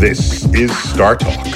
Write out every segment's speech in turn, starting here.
This is Star Talk.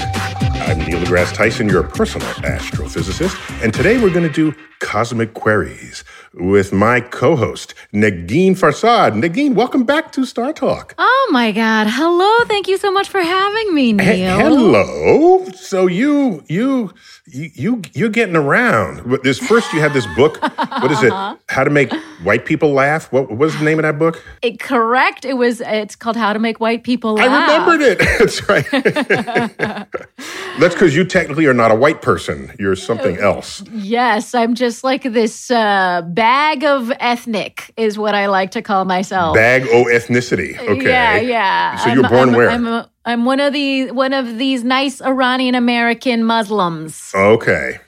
I'm Neil deGrasse Tyson, your personal astrophysicist, and today we're going to do cosmic queries with my co-host Negin Farsad. Negin, welcome back to Star Talk. Oh my God! Hello, thank you so much for having me, Neil. H- hello. So you you you, you you're getting around. But this first, you had this book. What is it? How to make white people laugh. What, what was the name of that book? It, correct. It was. It's called How to Make White People Laugh. I remembered it. That's right. That's because you technically are not a white person. You're something else. Yes, I'm just like this uh, bag of ethnic, is what I like to call myself. Bag o ethnicity. Okay. Yeah, yeah. So you're I'm- born I'm, where? I'm, a, I'm one of the one of these nice Iranian American Muslims. Okay.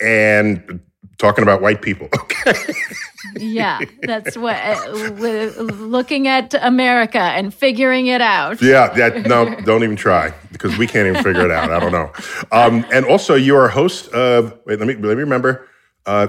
And talking about white people. Okay. Yeah, that's what. Uh, looking at America and figuring it out. Yeah, that no, don't even try because we can't even figure it out. I don't know. Um, and also, you are a host of. Wait, let me let me remember. Uh,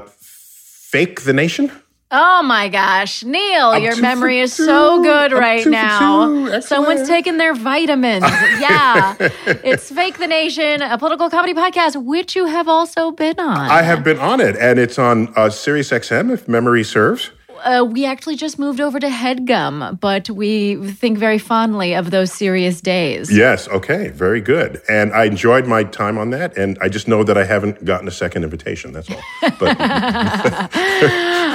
Fake the Nation. Oh my gosh, Neil, I'm your memory is so good I'm right now. Someone's taking their vitamins. yeah. It's Fake the Nation, a political comedy podcast, which you have also been on. I have been on it, and it's on uh, Sirius XM, if memory serves. Uh, we actually just moved over to Headgum, but we think very fondly of those serious days. Yes. Okay. Very good. And I enjoyed my time on that, and I just know that I haven't gotten a second invitation. That's all. But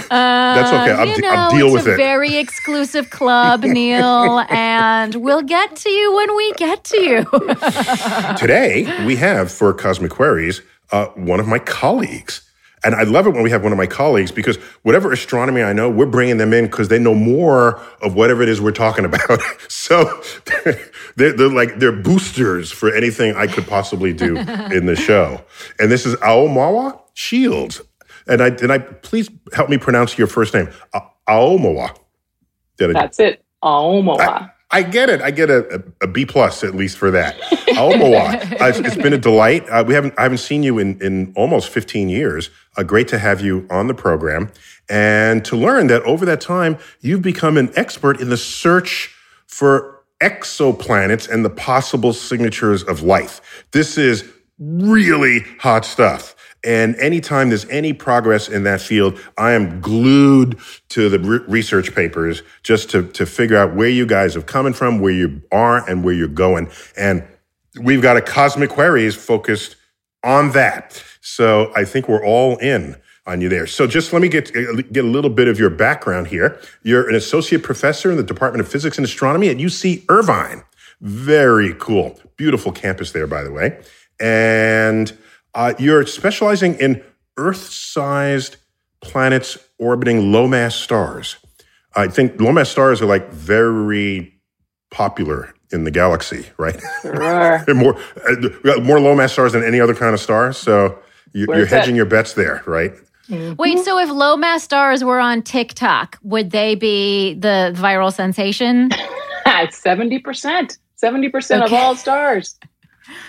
that's okay. I'll, you know, I'll deal it's with a it. very exclusive club, Neil, and we'll get to you when we get to you. Today, we have for Cosmic Queries uh, one of my colleagues. And I love it when we have one of my colleagues because whatever astronomy I know, we're bringing them in because they know more of whatever it is we're talking about. so they're, they're like, they're boosters for anything I could possibly do in the show. And this is Aomawa Shields. And I, and I, please help me pronounce your first name. A- Aomawa. That's it. Aomawa. I get it. I get a, a, a B plus at least for that. Aomawa. Uh, it's, it's been a delight. Uh, we haven't I haven't seen you in in almost 15 years. Uh, great to have you on the program and to learn that over that time you've become an expert in the search for exoplanets and the possible signatures of life. This is really hot stuff. And anytime there's any progress in that field, I am glued to the re- research papers just to, to figure out where you guys have coming from, where you are, and where you're going. And we've got a Cosmic Queries focused on that. So I think we're all in on you there. So just let me get, get a little bit of your background here. You're an associate professor in the Department of Physics and Astronomy at UC Irvine. Very cool. Beautiful campus there, by the way. And uh, you're specializing in Earth sized planets orbiting low mass stars. I think low mass stars are like very popular in the galaxy, right? Sure. They're more, uh, more low mass stars than any other kind of star. So you, you're that? hedging your bets there, right? Wait, so if low mass stars were on TikTok, would they be the viral sensation? It's 70%. 70% of all stars.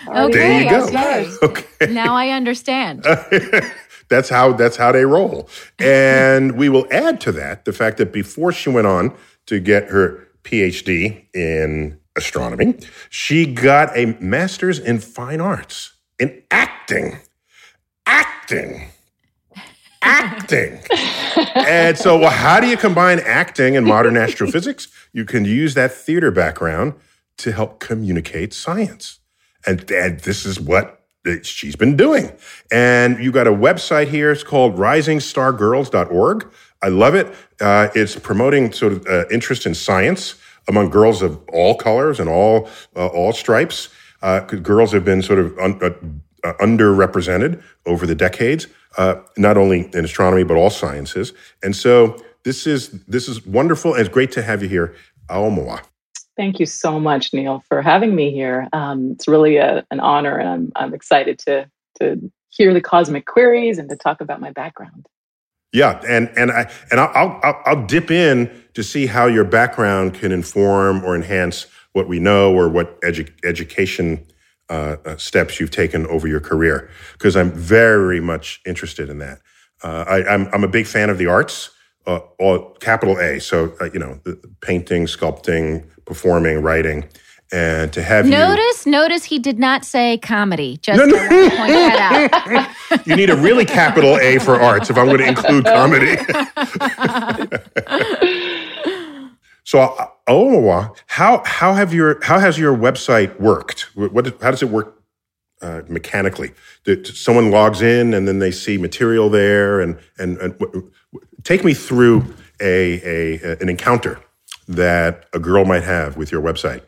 Okay, There you go. okay. Okay. Now I understand. that's how that's how they roll. And we will add to that the fact that before she went on to get her PhD in astronomy, she got a master's in fine arts in acting. Acting. Acting. and so, well, how do you combine acting and modern astrophysics? You can use that theater background to help communicate science. And, and this is what she's been doing. And you got a website here. It's called risingstargirls.org. I love it. Uh, it's promoting sort of uh, interest in science among girls of all colors and all uh, all stripes. Uh, girls have been sort of un- uh, uh, underrepresented over the decades, not only in astronomy but all sciences. And so this is this is wonderful, and it's great to have you here, Aomawa. Thank you so much, Neil, for having me here. Um, it's really a, an honor, and I'm, I'm excited to, to hear the cosmic queries and to talk about my background. Yeah, and and I and I'll, I'll I'll dip in to see how your background can inform or enhance what we know or what edu- education uh, uh, steps you've taken over your career because I'm very much interested in that. Uh, I, I'm I'm a big fan of the arts, uh, all capital A. So uh, you know, painting, sculpting, performing, writing, and to have you. Notice, notice he did not say comedy. Just want to point that out. You need a really capital A for arts if I'm going to include comedy. so, uh, how how have your how has your website worked? What, how does it work uh, mechanically? That someone logs in and then they see material there, and and, and take me through a, a an encounter that a girl might have with your website.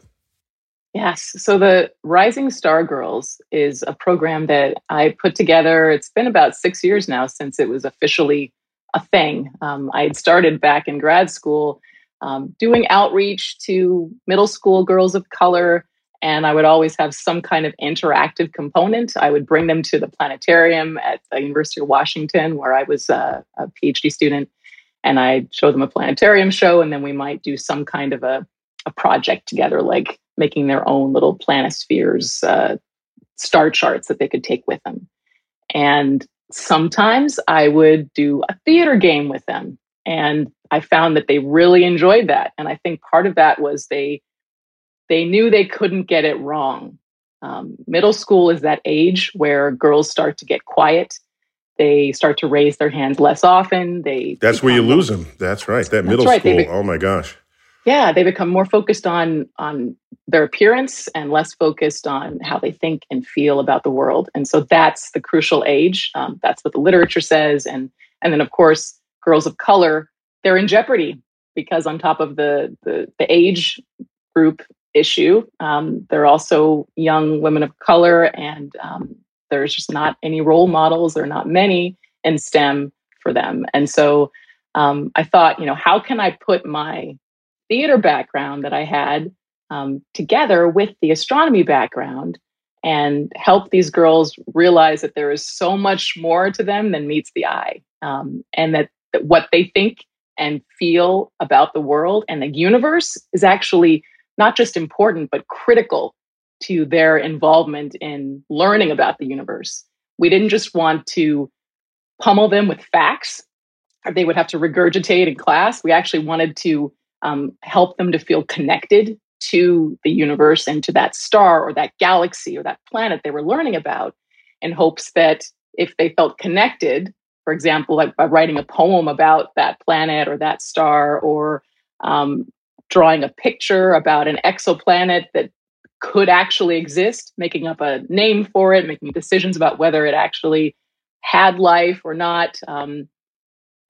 Yes. So the Rising Star Girls is a program that I put together. It's been about six years now since it was officially a thing. Um, I had started back in grad school um, doing outreach to middle school girls of color, and I would always have some kind of interactive component. I would bring them to the planetarium at the University of Washington, where I was uh, a PhD student, and I'd show them a planetarium show, and then we might do some kind of a, a project together, like making their own little planispheres, uh, star charts that they could take with them. And sometimes I would do a theater game with them. And I found that they really enjoyed that. And I think part of that was they they knew they couldn't get it wrong. Um, middle school is that age where girls start to get quiet. They start to raise their hands less often. They That's where you become- lose them. That's right. That middle right. School. be- oh my gosh. yeah they become more focused on on their appearance and less focused on how they think and feel about the world and so that's the crucial age um, that's what the literature says and and then of course girls of color they're in jeopardy because on top of the the, the age group issue um, they're also young women of color and um, there's just not any role models there are not many in stem for them and so um, i thought you know how can i put my theater background that I had um, together with the astronomy background and help these girls realize that there is so much more to them than meets the eye. Um, and that, that what they think and feel about the world and the universe is actually not just important, but critical to their involvement in learning about the universe. We didn't just want to pummel them with facts they would have to regurgitate in class. We actually wanted to um, help them to feel connected to the universe and to that star or that galaxy or that planet they were learning about in hopes that if they felt connected, for example, like by writing a poem about that planet or that star or um, drawing a picture about an exoplanet that could actually exist, making up a name for it, making decisions about whether it actually had life or not, um,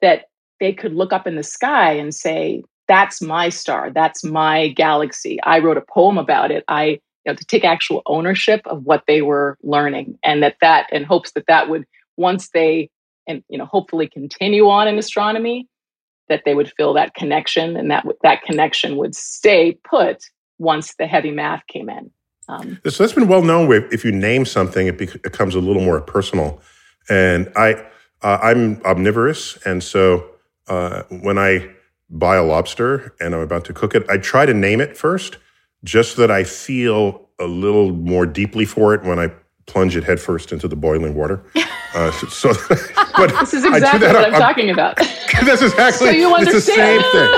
that they could look up in the sky and say, that's my star. That's my galaxy. I wrote a poem about it. I you know to take actual ownership of what they were learning and that that in hopes that that would once they and you know hopefully continue on in astronomy that they would feel that connection and that that connection would stay put once the heavy math came in um, So that's been well known. Where if you name something, it becomes a little more personal. And I, uh, I'm omnivorous, and so uh, when I buy a lobster and I'm about to cook it, I try to name it first, just so that I feel a little more deeply for it when I plunge it headfirst into the boiling water. Uh, so, so but this is exactly what I'm, I'm, talking about. that's exactly. So you understand. It's the same thing.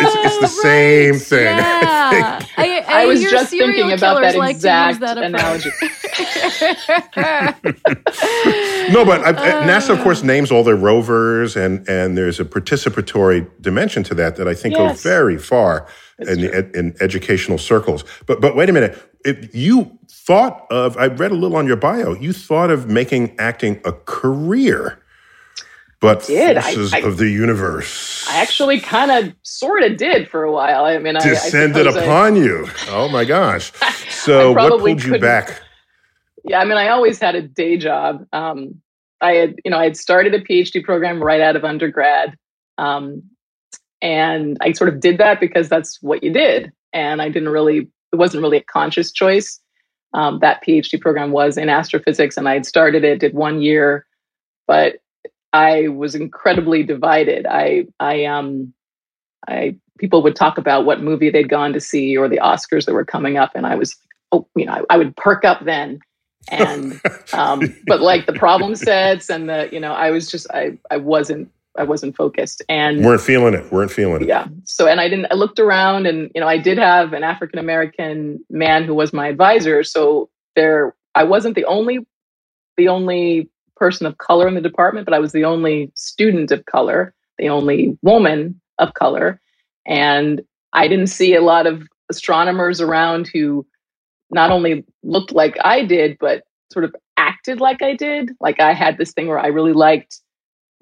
It's, it's the right. same thing. Yeah. I, I, I, was just thinking about that like exact that analogy. no, but uh, NASA, of course, names all their rovers, and and there's a participatory dimension to that that I think yes. goes very far in, the, in educational circles. But but wait a minute, if you thought of, I read a little on your bio, you thought of making acting a career. But did. forces I, I, of the universe. I actually kind of, sort of did for a while. I mean, descended I, send it upon you. Oh my gosh! So what pulled you back? Yeah, I mean, I always had a day job. Um, I had, you know, I had started a PhD program right out of undergrad, um, and I sort of did that because that's what you did. And I didn't really, it wasn't really a conscious choice. Um, that PhD program was in astrophysics, and I had started it, did one year, but I was incredibly divided. I, I, um, I, people would talk about what movie they'd gone to see or the Oscars that were coming up, and I was, oh, you know, I, I would perk up then. and um, but like the problem sets and the you know i was just i i wasn't i wasn't focused. And weren't feeling it weren't feeling it. Yeah. So and i didn't i looked around and you know i did have an african american man who was my advisor. So there i wasn't the only the only person of color in the department but i was the only student of color the only woman of color. And i didn't see a lot of astronomers around who not only looked like I did, but sort of acted like I did. Like I had this thing where I really liked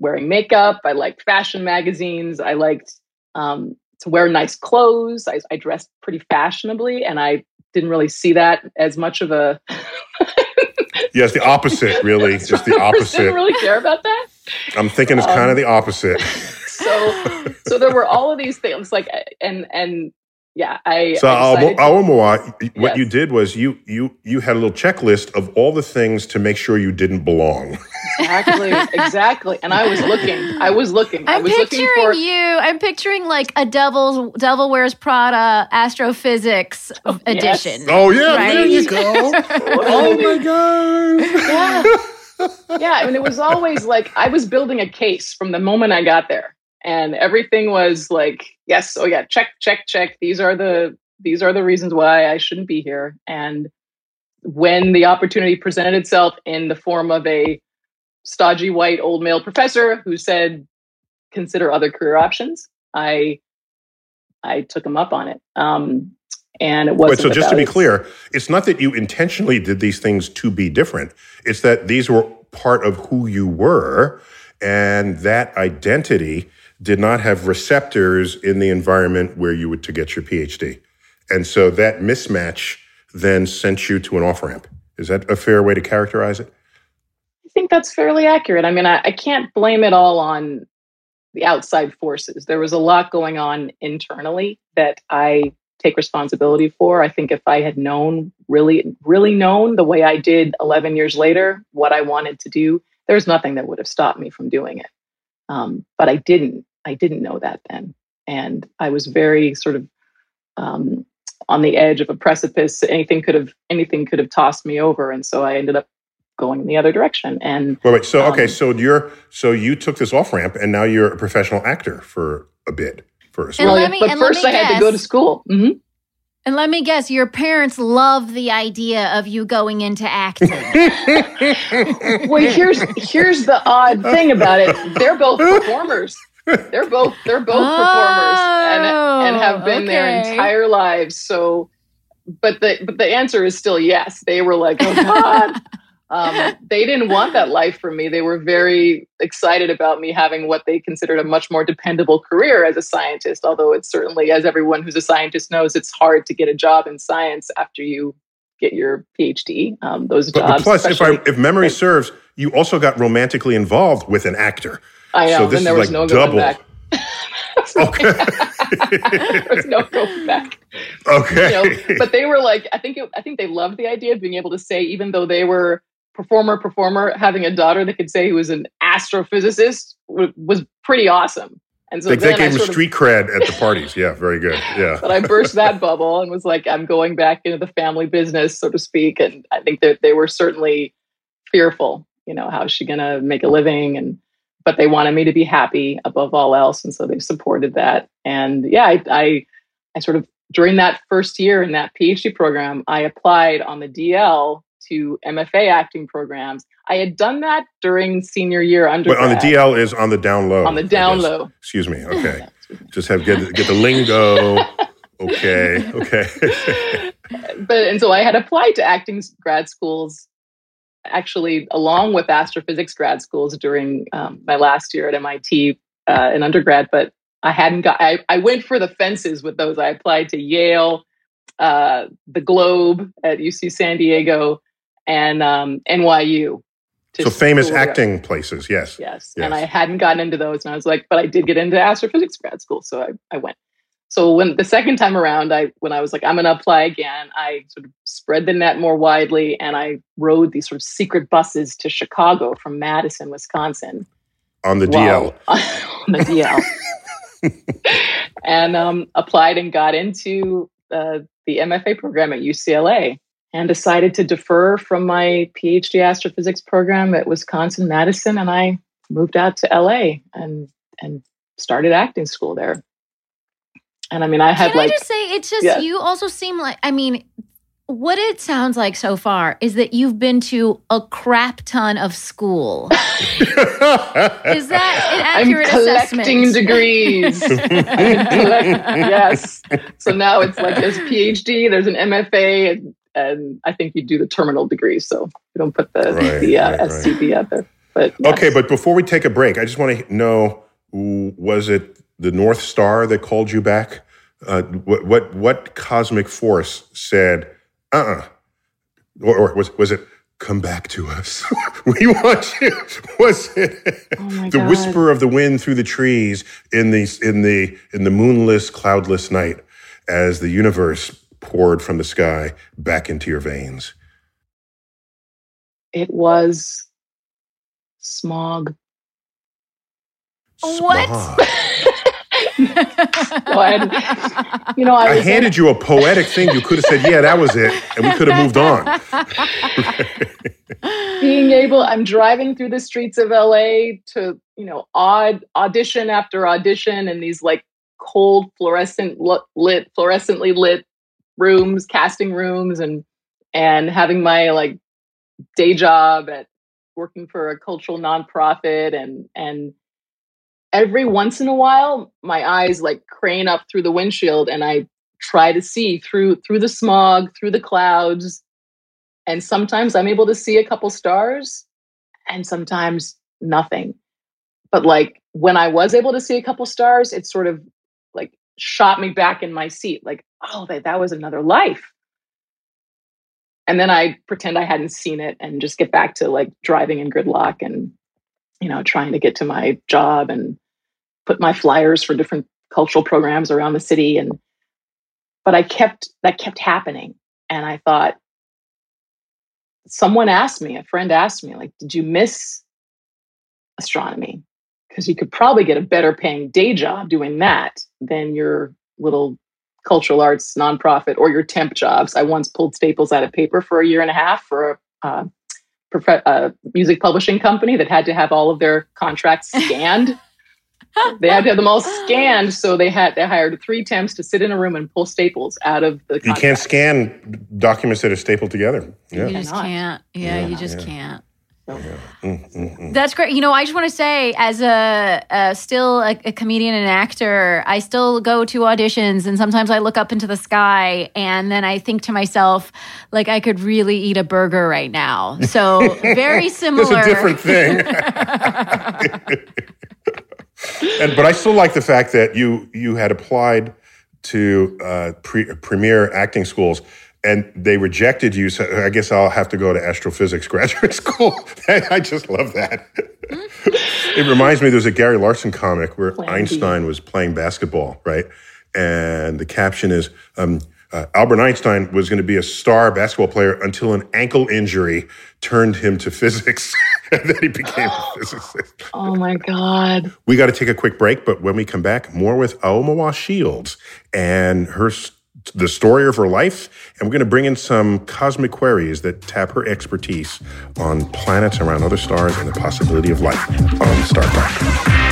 wearing makeup. I liked fashion magazines. I liked um, to wear nice clothes. I, I, dressed pretty fashionably, and I didn't really see that as much of a. yes, the opposite. Really, just the opposite. Didn't really care about that. I'm thinking it's um, kind of the opposite. so, so there were all of these things, like, and and yeah, I. So I Aomawa, what yes. you did was you you you had a little checklist of all the things to make sure you didn't belong. Exactly, exactly. And I was looking. I was looking. I'm I was picturing for, you. I'm picturing like a Devil's Devil Wears Prada astrophysics oh, edition. Yes. Oh yeah, right? there you go. oh my god. Yeah. yeah, I mean, it was always like I was building a case from the moment I got there and everything was like yes oh yeah check check check. These are the these are the reasons why i shouldn't be here. And when the opportunity presented itself in the form of a stodgy white old male professor who said consider other career options i i took him up on it. Um, and it wasn't Wait, so just to be clear it's not that you intentionally did these things to be different. It's that these were part of who you were and that identity did not have receptors in the environment where you were to get your PhD. And so that mismatch then sent you to an off ramp. Is that a fair way to characterize it? I think that's fairly accurate. I mean, I, I, can't blame it all on the outside forces. There was a lot going on internally that I take responsibility for. I think if I had known, really, really known the way I did 11 years later, what I wanted to do, there's nothing that would have stopped me from doing it. Um, but I didn't. I didn't know that then. And I was very sort of um, on the edge of a precipice. Anything could have anything could have tossed me over. And so I ended up going in the other direction. And wait, wait. So um, okay, so you're so you took this off ramp, and now you're a professional actor for a bit first. And well, me, but first I guess, had to go to school. Mm-hmm. And let me guess, your parents love the idea of you going into acting. well, here's here's the odd thing about it. They're both performers they're both they're both oh, performers and and have been okay. their entire lives. So, but the but the answer is still yes. They were like, oh God. Um, they didn't want that life for me. They were very excited about me having what they considered a much more dependable career as a scientist. Although it's certainly, as everyone who's a scientist knows, it's hard to get a job in science after you get your PhD. Um, those but, jobs. But plus, if I, if memory serves, you also got romantically involved with an actor. I know. So this and there is was like no double. going back. okay. there was no going back. Okay. You know, but they were like, I think, it, I think they loved the idea of being able to say, even though they were performer, performer, having a daughter that could say he was an astrophysicist w- was pretty awesome. And so They, I gave him sort of- street cred at the parties. Yeah, very good. Yeah. but I burst that bubble and was like, I'm going back into the family business, so to speak. And I think that they were certainly fearful, you know, how's she going to make a living? And, but they wanted me to be happy above all else. And so they supported that. And yeah, I, I, I sort of, during that first year in that PhD program, I applied on the DL to MFA acting programs. I had done that during senior year But on the DL is on the down low. On the down low. Excuse me. Okay. Just have get get the lingo. Okay. Okay. but and so I had applied to acting grad schools, actually along with astrophysics grad schools during um, my last year at MIT uh, in undergrad. But I hadn't got. I, I went for the fences with those. I applied to Yale, uh, the Globe at UC San Diego, and um, NYU. so famous acting places. Yes. Yes. Yes. And I hadn't gotten into those. And I was like, but I did get into astrophysics grad school. So I, I went. So when the second time around, I when I was like, I'm gonna apply again, I sort of spread the net more widely and I rode these sort of secret buses to Chicago from Madison, Wisconsin. On the DL. on the DL. and um, applied and got into uh, the MFA program at UCLA and decided to defer from my PhD astrophysics program at Wisconsin Madison, and I moved out to LA and and started acting school there. And I mean, I had Can I just say, it's just Yeah. you also seem like, I mean, what it sounds like so far is that you've been to a crap ton of school. Is that an I'm accurate collecting assessment? degrees. I'm collect- yes. So now it's like there's PhD, there's an MFA, and, and I think you do the terminal degree. So we don't put the Right, the uh, right, right. SCB out there. But Okay, but before we take a break, I just want to know: was it the North Star that called you back? Uh, what what what cosmic force said, "Uh, uh or, or was was it come back to us? we want you. Was it Oh the God. whisper of the wind through the trees in the in the in the moonless, cloudless night as the universe poured from the sky back into your veins? it was smog. What? Smog. Well, I- you know, I, I handed you a poetic thing. You could have said, "Yeah, that was it," and we could have moved on. being able i'm driving through the streets of la to you know odd audition after audition in these like cold fluorescent lit fluorescently lit rooms casting rooms and and having my like day job at working for a cultural nonprofit and and every once in a while my eyes like crane up through the windshield and i try to see through through the smog through the clouds. And sometimes i'm able to see a couple stars and sometimes nothing. But like when i was able to see a couple stars it sort of like shot me back in my seat like oh that, that was another life. And then i pretend i hadn't seen it and just get back to like driving in gridlock and you know trying to get to my job and put my flyers for different cultural programs around the city and but i kept that kept happening and i thought someone asked me, a friend asked me, like, did you miss astronomy? Because you could probably get a better paying day job doing that than your little cultural arts nonprofit or your temp jobs. I once pulled staples out of paper for a year and a half for a, uh, prof- a music publishing company that had to have all of their contracts scanned. they had to have them all scanned, so they had they hired three temps to sit in a room and pull staples out of the. You can't scan documents that are stapled together. Yeah. You just can't. Yeah, Yeah, you just yeah. can't. Mm, mm, mm. That's great. You know, I just want to say, as a, a still a, a comedian and actor, I still go to auditions, and sometimes I look up into the sky, and then I think to myself, like I could really eat a burger right now. So very similar. That's a different thing. and but I still like the fact that you you had applied to uh, pre, premier acting schools and they rejected you. So I guess I'll have to go to astrophysics graduate school. I just love that. it reminds me there's a Gary Larson comic where Einstein was playing basketball, right? And the caption is. Um, uh, Albert Einstein was going to be a star basketball player until an ankle injury turned him to physics. and then he became a physicist. Oh my God. We got to take a quick break, but when we come back, more with Aomawa Shields and her the story of her life, and we're going to bring in some cosmic queries that tap her expertise on planets around other stars and the possibility of life on Star Trek.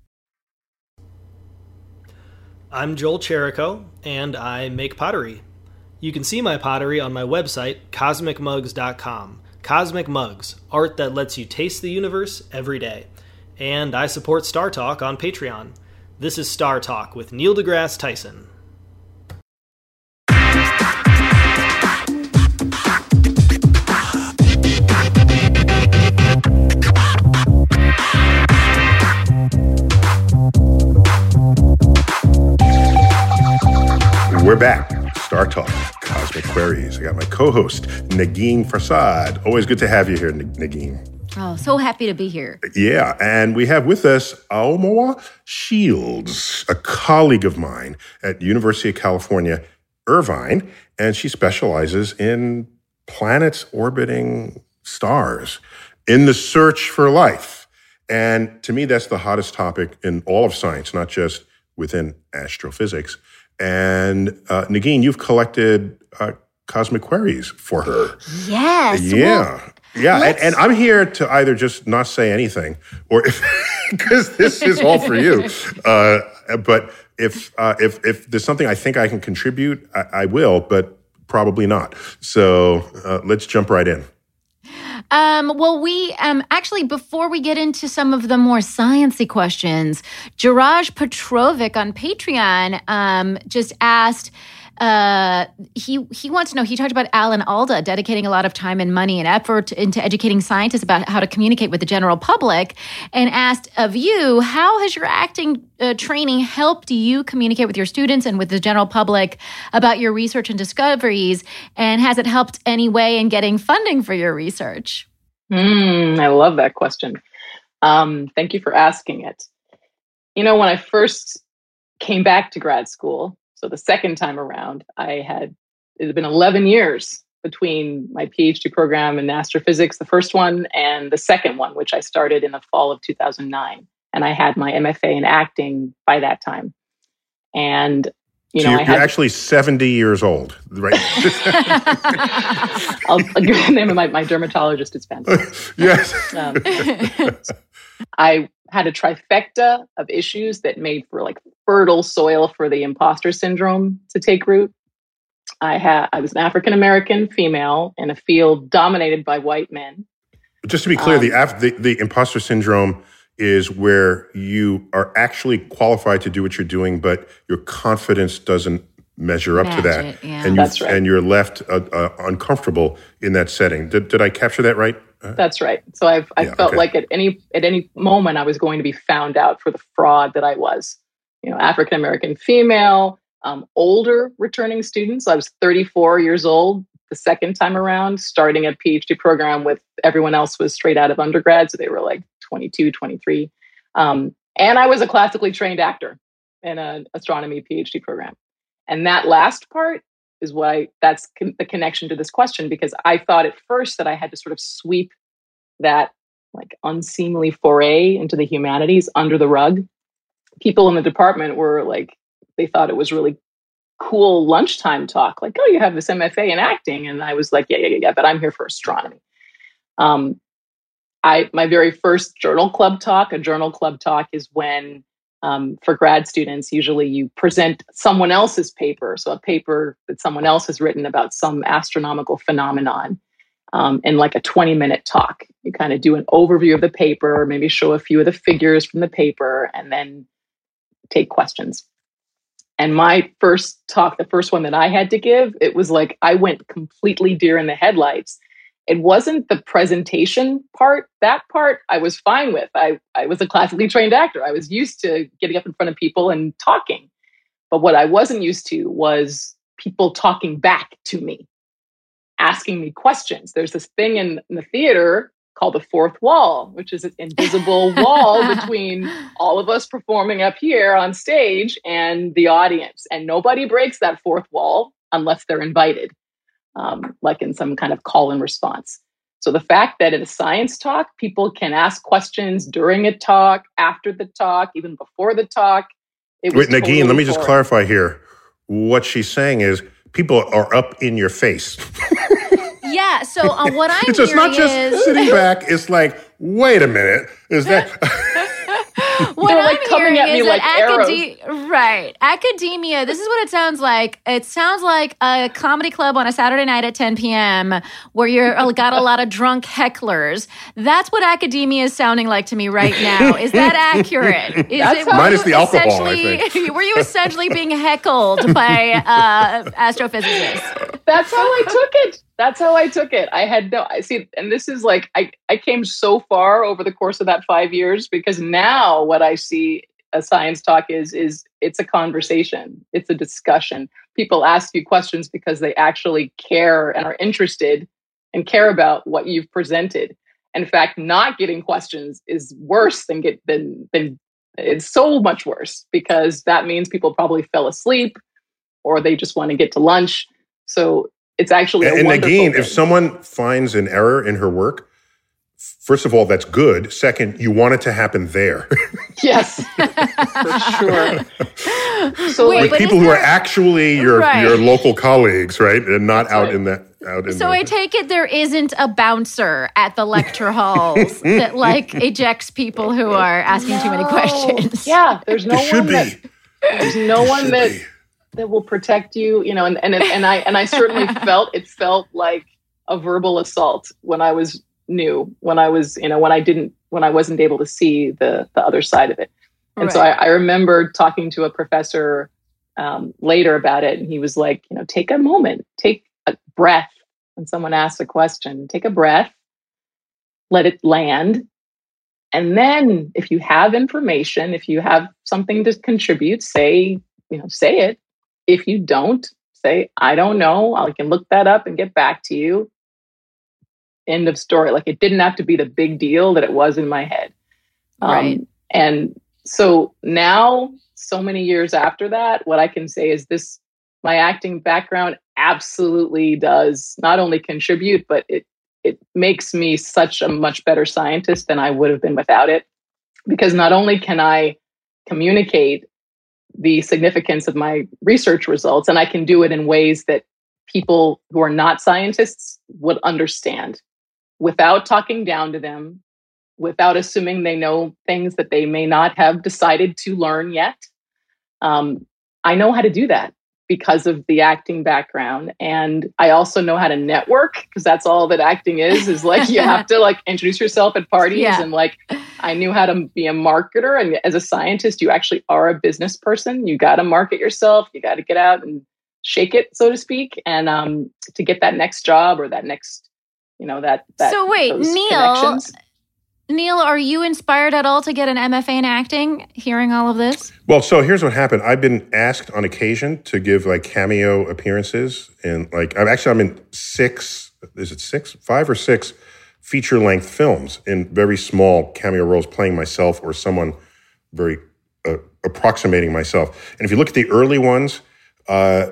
I'm Joel Cherico, and I make pottery. You can see my pottery on my website, cosmicmugs.com. Cosmic Mugs, art that lets you taste the universe every day. And I support Star Talk on Patreon. This is Star Talk with Neil deGrasse Tyson. We're back. Star Talk, Cosmic Queries. I got my co host, Negin Farsad. Always good to have you here, Negin. Oh, so happy to be here. Yeah, and we have with us Aomawa Shields, a colleague of mine at University of California, Irvine, and she specializes in planets orbiting stars in the search for life. And to me, that's the hottest topic in all of science, not just within astrophysics. And uh, Negin, you've collected uh, cosmic queries for her. Yes. Yeah. Well, yeah, and, and, I'm here to either just not say anything, or because this is all for you. Uh, but if uh, if if there's something I think I can contribute, I, I will, but probably not. So uh, let's jump right in. Um, well, we um, actually before we get into some of the more sciency questions, Jiraj Petrovic on Patreon um, just asked uh, he he wants to know. He talked about Alan Alda dedicating a lot of time and money and effort into educating scientists about how to communicate with the general public, and asked of you, how has your acting uh, training helped you communicate with your students and with the general public about your research and discoveries, and has it helped any way in getting funding for your research? Mm, I love that question. Um, thank you for asking it. You know, when I first came back to grad school, so the second time around, I had it had been 11 years between my PhD program in astrophysics, the first one, and the second one, which I started in the fall of 2009. And I had my MFA in acting by that time. And you so know, you're, you're actually 70 years old, right? I'll, I'll, give the name of my, my dermatologist. It's fantastic. yes. Um, I had a trifecta of issues that made for like fertile soil for the imposter syndrome to take root. I had I was an African American female in a field dominated by white men. Just to be clear, um, the, the the imposter syndrome is where you are actually qualified to do what you're doing, but your confidence doesn't measure up Match to that, it, yeah. and you right. and you're left uh, uh, uncomfortable in that setting. Did, did I capture that right? Uh, That's right. So I've I yeah, felt okay. like at any at any moment I was going to be found out for the fraud that I was. You know, African American female, um, older returning students. I was 34 years old the second time around, starting a PhD program with everyone else was straight out of undergrad, so they were like 22, 23. Um, and I was a classically trained actor in an astronomy PhD program. And that last part is why that's con- the connection to this question because I thought at first that I had to sort of sweep that like unseemly foray into the humanities under the rug. People in the department were like, they thought it was really cool lunchtime talk, like, oh, you have this MFA in acting. And I was like, yeah, yeah, yeah, but I'm here for astronomy. Um, I my very first journal club talk, a journal club talk is when um, for grad students, usually you present someone else's paper, so a paper that someone else has written about some astronomical phenomenon um, in like a 20 minute talk. You kind of do an overview of the paper, maybe show a few of the figures from the paper, and then take questions. And my first talk, the first one that I had to give, it was like I went completely deer in the headlights it wasn't the presentation part. That part I was fine with. I, I was a classically trained actor. I was used to getting up in front of people and talking. But what I wasn't used to was people talking back to me, asking me questions. There's this thing in, in the theater called the fourth wall, which is an invisible wall between all of us performing up here on stage and the audience. And nobody breaks that fourth wall unless they're invited um, like in some kind of call and response. So the fact that in a science talk, people can ask questions during a talk, after the talk, even before the talk. It was Wait, Negin, totally let me just clarify here. What she's saying is people are up in your face. yeah. So uh, what I'm saying, it's just not just is... sitting back. It's like, wait a minute, is that? what They're like I'm coming at me like acad- arrows. Right. Academia, this is what it sounds like. It sounds like a comedy club on a Saturday night at 10 p.m. where you're uh, got a lot of drunk hecklers. That's what academia is sounding like to me right now. Is that accurate? Is That's it, minus the alcohol, I think. Were you essentially being heckled by uh, astrophysicists? That's how I took it that's how I took it. I had no, I see, and this is like, I, I came so far over the course of that five years because now what I see a science talk is, is it's a conversation. It's a discussion. People ask you questions because they actually care and are interested and care about what you've presented. In fact, not getting questions is worse than get than than it's so much worse because that means people probably fell asleep or they just want to get to lunch. So it's actually and, and again, if someone finds an error in her work, first of all, that's good. Second, you want it to happen there. yes, for sure. So Wait, with people who are actually your right. your local colleagues, right, and not that's out right. in that out in. The So the, I take it there isn't a bouncer at the lecture halls that like ejects people who are asking no. too many questions. Yeah, there's no there one that there's no one that be. that will protect you. You know, and and and I and I certainly felt it felt like a verbal assault when I was new when I was, you know, when I didn't, when I wasn't able to see the the other side of it. And right. so I, I, remember talking to a professor um, later about it, and he was like, you know, take a moment, take a breath when someone asks a question, take a breath, let it land. And then if you have information, if you have something to contribute, say, you know, say it. If you don't, say, I don't know. I can look that up and get back to you end of story. Like it didn't have to be the big deal that it was in my head. Um, right. And so now, so many years after that, what I can say is this my acting background absolutely does not only contribute, but it it makes me such a much better scientist than I would have been without it. Because not only can I communicate the significance of my research results, and I can do it in ways that people who are not scientists would understand without talking down to them, without assuming they know things that they may not have decided to learn yet. Um, I know how to do that because of the acting background and i also know how to network because that's all that acting is is like you have to like introduce yourself at parties yeah. and like i knew how to be a marketer and as a scientist you actually are a business person you got to market yourself you got to get out and shake it so to speak and um, to get that next job or that next you know that, that so wait neil neil are you inspired at all to get an mfa in acting hearing all of this? Well so here's what happened. I've been asked on occasion to give like cameo appearances and like i'm actually i'm in six is it six? Five or six feature length films in very small cameo roles playing myself or someone very uh, approximating myself. And if you look at the early ones uh,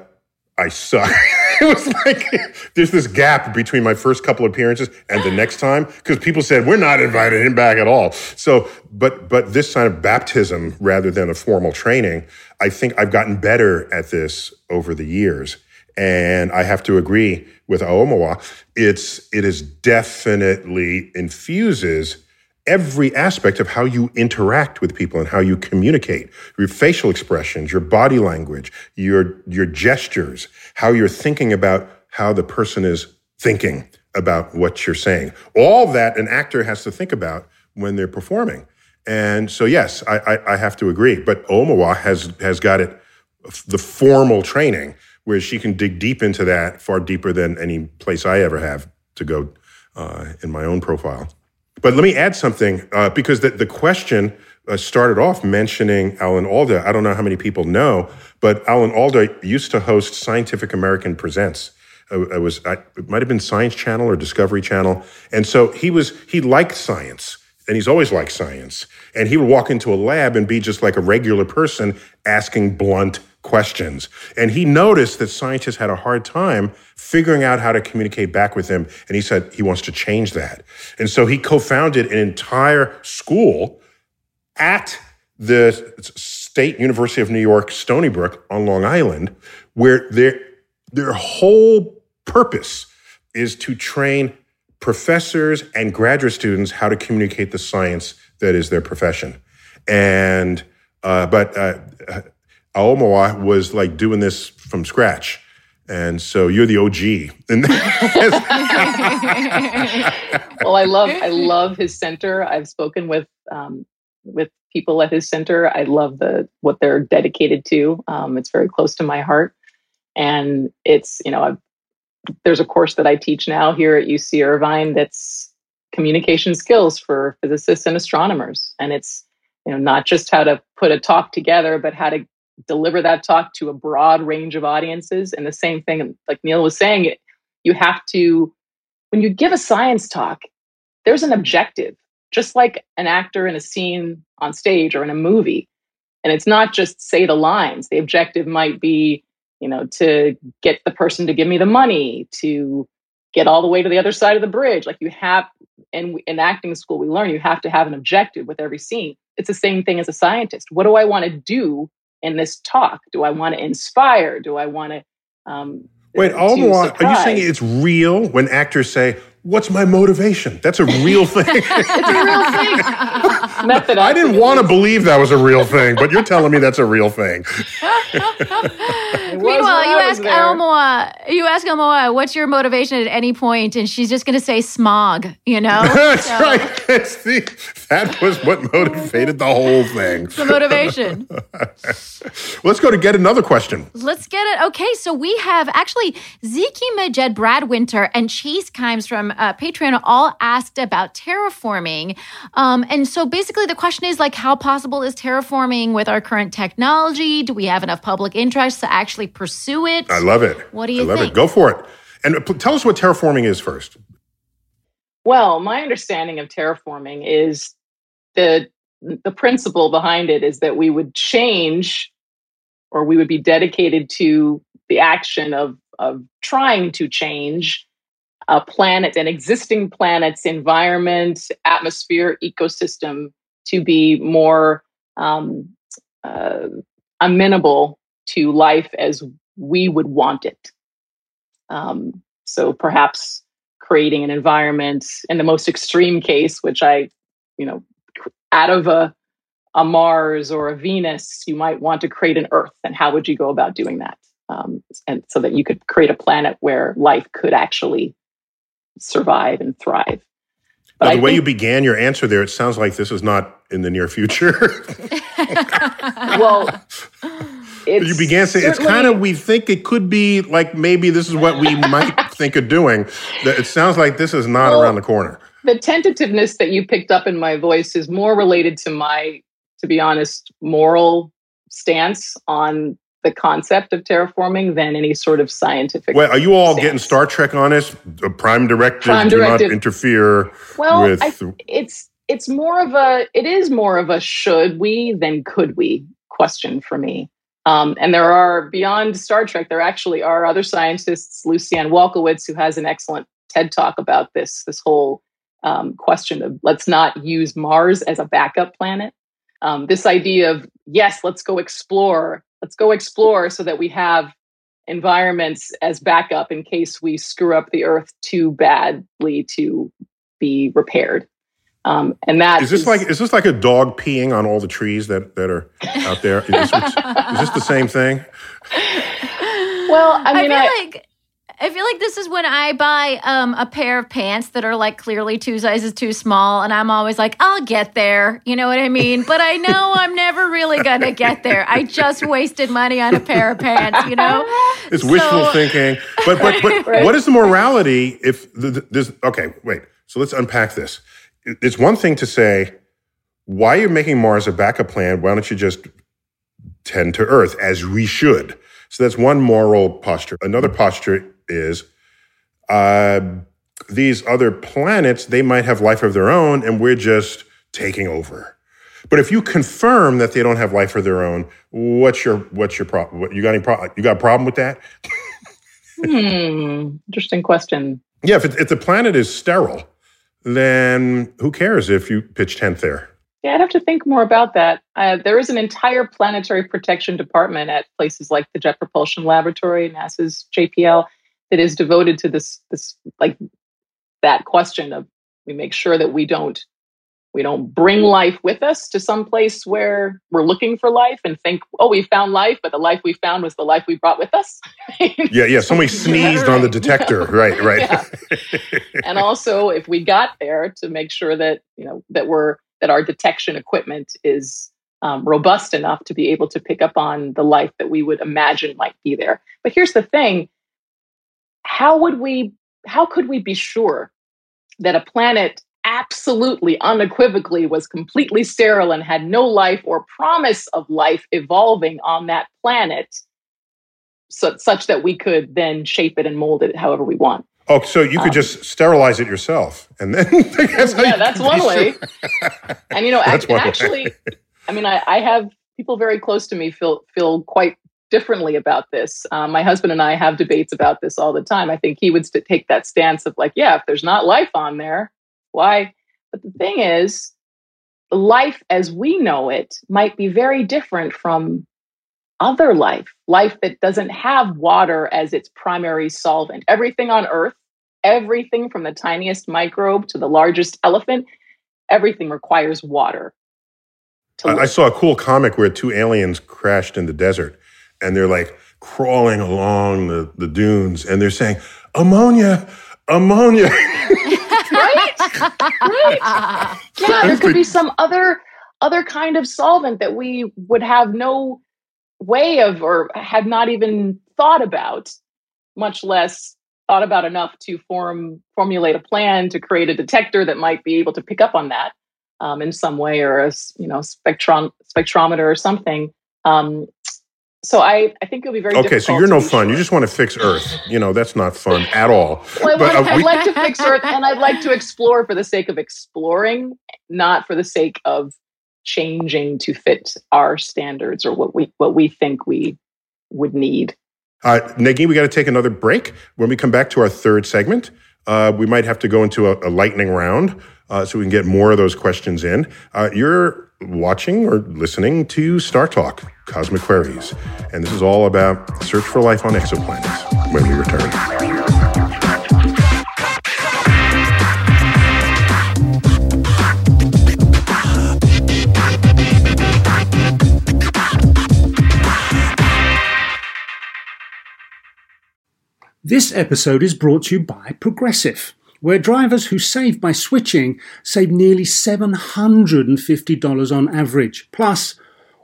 i suck it was like there's this gap between my first couple appearances and the next time because people said we're not inviting him back at all. So, but but this kind of baptism rather than a formal training, I think I've gotten better at this over the years. And I have to agree with Aomawa. It's it is definitely infuses every aspect of how you interact with people and how you communicate your facial expressions your body language your your gestures how you're thinking about how the person is thinking about what you're saying. All that an actor has to think about when they're performing. And so yes i i, I have to agree. But Aomawa has has got it the formal training where she can dig deep into that far deeper than any place i ever have to go uh, in my own profile but let me add something uh, because the, the question uh, started off mentioning Alan Alda. I don't know how many people know, but Alan Alda used to host Scientific American Presents. Uh, it was I, it might have been Science Channel or Discovery Channel, and so he was he liked science, and he's always liked science. And he would walk into a lab and be just like a regular person asking blunt questions. And he noticed that scientists had a hard time figuring out how to communicate back with him. And he said he wants to change that. And so he co founded an entire school at the State University of New York, Stony Brook on Long Island, where their, their whole purpose is to train professors and graduate students how to communicate the science that is their profession. And, uh, but uh, Aomawa was like doing this from scratch. And so you're the OG. well, I love I love his center. I've spoken with um, with people at his center. I love the what they're dedicated to. Um, it's very close to my heart, and it's you know I've, there's a course that I teach now here at UC Irvine that's communication skills for physicists and astronomers, and it's you know not just how to put a talk together, but how to deliver that talk to a broad range of audiences. And the same thing, like Neil was saying, you have to, when you give a science talk, there's an objective, just like an actor in a scene on stage or in a movie. And it's not just say the lines. The objective might be, you know, to get the person to give me the money, to get all the way to the other side of the bridge. Like you have, and in acting school, we learn you have to have an objective with every scene. It's the same thing as a scientist. What do I want to do in this talk? Do I want to inspire? Do I want to? Um, Wait, Alma, are you saying it's real when actors say, What's my motivation? That's a real thing. it's a real thing. Method. I didn't want to believe that was a real thing, but you're telling me that's a real thing. Meanwhile, you ask Aomawa, you ask Aomawa, what's your motivation at any point, and she's just going to say smog. You know, that's so. right. That's the, that was what motivated the whole thing. the motivation. Let's go to get another question. Let's get it. Okay, so we have actually Ziki Majed, Brad Winter, and Chase Kimes from uh, Patreon all asked about terraforming. Um, and so basically, the question is like, how possible is terraforming with our current technology? Do we have enough public interest to actually pursue it? I love it. What do you I love think? it. Go for it. And uh, tell us what terraforming is first. Well, my understanding of terraforming is the the principle behind it is that we would change or we would be dedicated to the action of of trying to change a planet, an existing planet's environment, atmosphere, ecosystem to be more um, uh, amenable to life as we would want it. Um, so perhaps creating an environment in the most extreme case, which I, you know, out of a a Mars or a Venus, you might want to create an Earth. And how would you go about doing that? Um, and so that you could create a planet where life could actually survive and thrive. But now, the way you began your answer there, it sounds like this is not in the near future. well, you began saying it's kind of we think it could be like maybe this is what we might think of doing. It sounds like this is not well, around the corner. The tentativeness that you picked up in my voice is more related to my, to be honest, moral stance on the concept of terraforming than any sort of scientific. Well, are you all stance. getting Star Trek on this? A prime directive prime do not interfere. Well, with... I, it's it's more of a it is more of a should we than could we question for me. Um, and there are beyond Star Trek, there actually are other scientists, Lucianne Walkowicz, who has an excellent TED talk about this this whole um, question of let's not use Mars as a backup planet. Um, this idea of yes, let's go explore let's go explore so that we have environments as backup in case we screw up the earth too badly to be repaired. Um, and that is this is, like is this like a dog peeing on all the trees that that are out there? Is this, is this the same thing? Well, I mean, I feel I, like I feel like this is when I buy um, a pair of pants that are like clearly two sizes too small, and I'm always like, I'll get there. You know what I mean? But I know I'm never really gonna get there. I just wasted money on a pair of pants. You know, it's so, wishful thinking. But but but right. what is the morality if this? okay? Wait. So let's unpack this. It's one thing to say, why are you making Mars a backup plan? Why don't you just tend to Earth as we should? So that's one moral posture. Another posture is uh, these other planets, they might have life of their own, and we're just taking over. But if you confirm that they don't have life of their own, what's your what's your problem? You got any problem? You got a problem with that? hmm. Interesting question. Yeah, if, it, if the planet is sterile, then who cares if you pitch tent there? Yeah, I'd have to think more about that. Uh, there is an entire planetary protection department at places like the Jet Propulsion Laboratory, NASA's JPL, that is devoted to this this like that question of we make sure that we don't we don't bring life with us to some place where we're looking for life and think oh we found life but the life we found was the life we brought with us. Yeah yeah somebody sneezed on the detector. Right right. Yeah. and also if we got there to make sure that you know that we're that our detection equipment is um, robust enough to be able to pick up on the life that we would imagine might be there. But here's the thing. How would we how could we be sure that a planet absolutely unequivocally was completely sterile and had no life or promise of life evolving on that planet so, such that we could then shape it and mold it however we want Oh, so you could um, just sterilize it yourself, and then that's yeah, that's one way. and you know, I, actually, I mean, I, I, have people very close to me feel feel quite differently about this. Um, my husband and I have debates about this all the time. I think he would st- take that stance of like, yeah, if there's not life on there, why? But the thing is, life as we know it might be very different from other life, life that doesn't have water as its primary solvent. Everything on Earth, everything from the tiniest microbe to the largest elephant, everything requires water. I, I saw a cool comic where two aliens crashed in the desert and they're like crawling along the, the dunes and they're saying, ammonia, ammonia. Yeah, there could be some other other kind of solvent that we would have no way of or had not even thought about, much less thought about enough to form formulate a plan to create a detector that might be able to pick up on that um, in some way or a you know spectron spectrometer or something. Um, so I, I think it'll be very okay. So you're no fun. Sure. You just want to fix Earth. You know that's not fun at all. Well, but, uh, I'd we- like to fix Earth, and I'd like to explore for the sake of exploring, not for the sake of changing to fit our standards or what we what we think we would need. Uh, we got to take another break. When we come back to our third segment, uh, we might have to go into a, a lightning round uh, so we can get more of those questions in. Uh, you're watching or listening to Star Talk Cosmic Queries, and this is all about search for life on exoplanets when we return. This episode is brought to you by Progressive where drivers who save by switching save nearly $750 on average. Plus,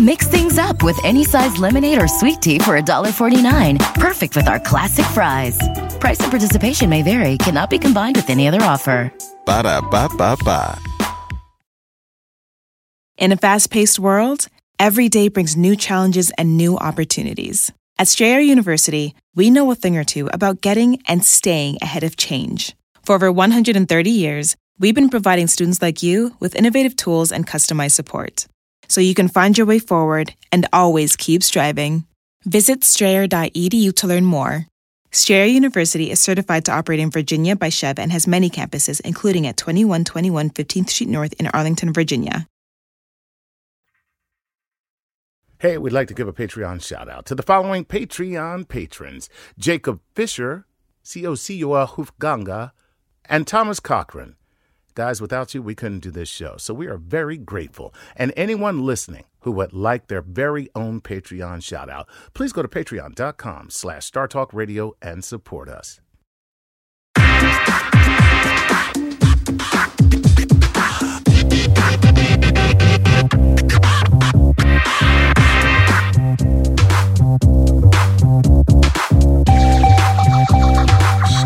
Mix things up with any size lemonade or sweet tea for $1.49. Perfect with our classic fries. Price and participation may vary, cannot be combined with any other offer. Ba da ba ba ba. In a fast paced world, Every day brings new challenges and new opportunities. At Strayer University, we know a thing or two about getting and staying ahead of change. For over 130 years, we've been providing students like you with innovative tools and customized support. So you can find your way forward and always keep striving. Visit strayer.edu to learn more. Strayer University is certified to operate in Virginia by SCHEV and has many campuses, including at 2121 15th Street North in Arlington, Virginia. Hey, we'd like to give a Patreon shout out to the following Patreon patrons Jacob Fisher, Siosiua Hufganga, and Thomas Cochran. Guys, without you, we couldn't do this show, so we are very grateful. And anyone listening who would like their very own Patreon shout out, please go to patreon.com slash startalkradio and support us.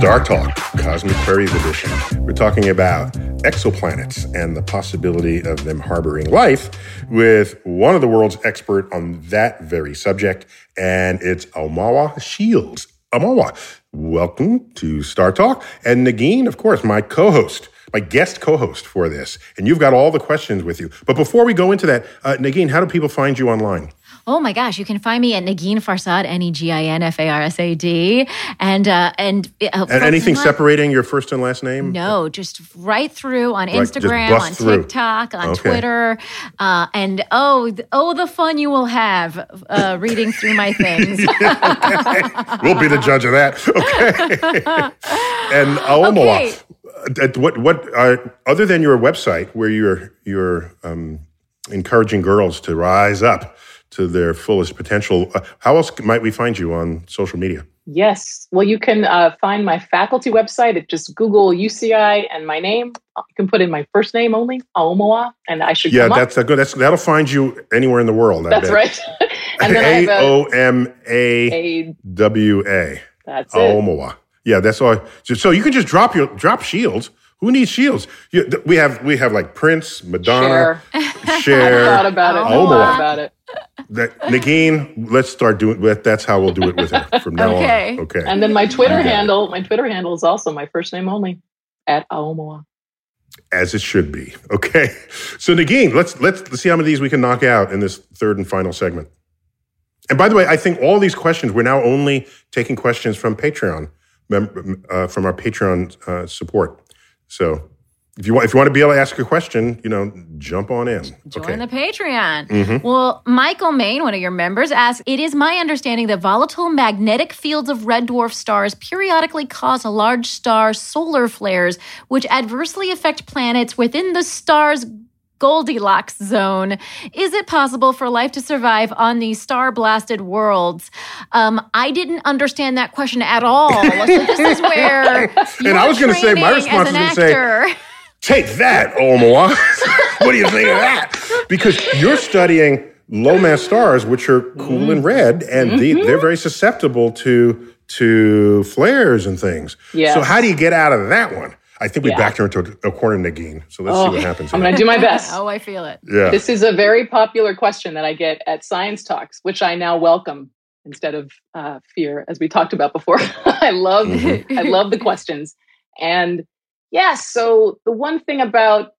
Star Talk, Cosmic Queries Edition. We're talking about exoplanets and the possibility of them harboring life with one of the world's expert on that very subject, and it's Aomawa Shields. Aomawa, welcome to Star Talk. And Negin, of course, my co-host my guest co-host for this, and you've got all the questions with you. But before we go into that, uh, Negin, how do people find you online? Oh my gosh, you can find me at Negin Farsad, N E G I N F A R S A D, and uh, and uh, and anything separating your first and last name? No, just right through on Instagram, right, on through. TikTok, on okay. Twitter, uh, and oh, oh, the fun you will have uh, reading through my things. okay. We'll be the judge of that. Okay. and Aomawa, okay. uh, what what uh, other than your website where you're you're um, encouraging girls to rise up to their fullest potential, uh, how else might we find you on social media? Yes. Well, you can uh, find my faculty website at just Google UCI and my name. You can put in my first name only, Aomawa, and I should. Yeah, that's a good. That's that'll find you anywhere in the world. That's right. and then A O M A W A. That's it. Aomawa. Yeah, that's all. So you can just drop your drop shields. Who needs shields? You, we have we have like Prince, Madonna, Cher. Cher. I thought about it. I thought about it. That Negin, let's start doing. that. That's how we'll do it with her from now Okay. on. Okay. And then my Twitter Okay. handle, my Twitter handle is also my first name only at Aomawa. As it should be. Okay. So Negin, let's let's let's see how many of these we can knock out in this third and final segment. And by the way, I think all these questions we're now only taking questions from Patreon, mem- uh, from our Patreon uh, support. So if you want, if you want to be able to ask a question, you know, jump on in. Join okay. the Patreon. Mhm. Well, Michael Main, one of your members, asks It is my understanding that volatile magnetic fields of red dwarf stars periodically cause a large star solar flares, which adversely affect planets within the star's Goldilocks zone. Is it possible for life to survive on these star blasted worlds? Um, I didn't understand that question at all. So this is where. And I was going to say, my response was gonna say, Take that, Aomawa. what do you think of that? Because you're studying low mass stars, which are cool and red, and the, they're very susceptible to to flares and things. Yes. So how do you get out of that one? I think we Yeah. backed her into a corner, Negin. So let's see what happens. I'm going to do my best. Oh, I feel it. yeah. This is a very popular question that I get at science talks, which I now welcome instead of uh, fear, as we talked about before. I love, Mhm. I love the questions, and yes. so the one thing about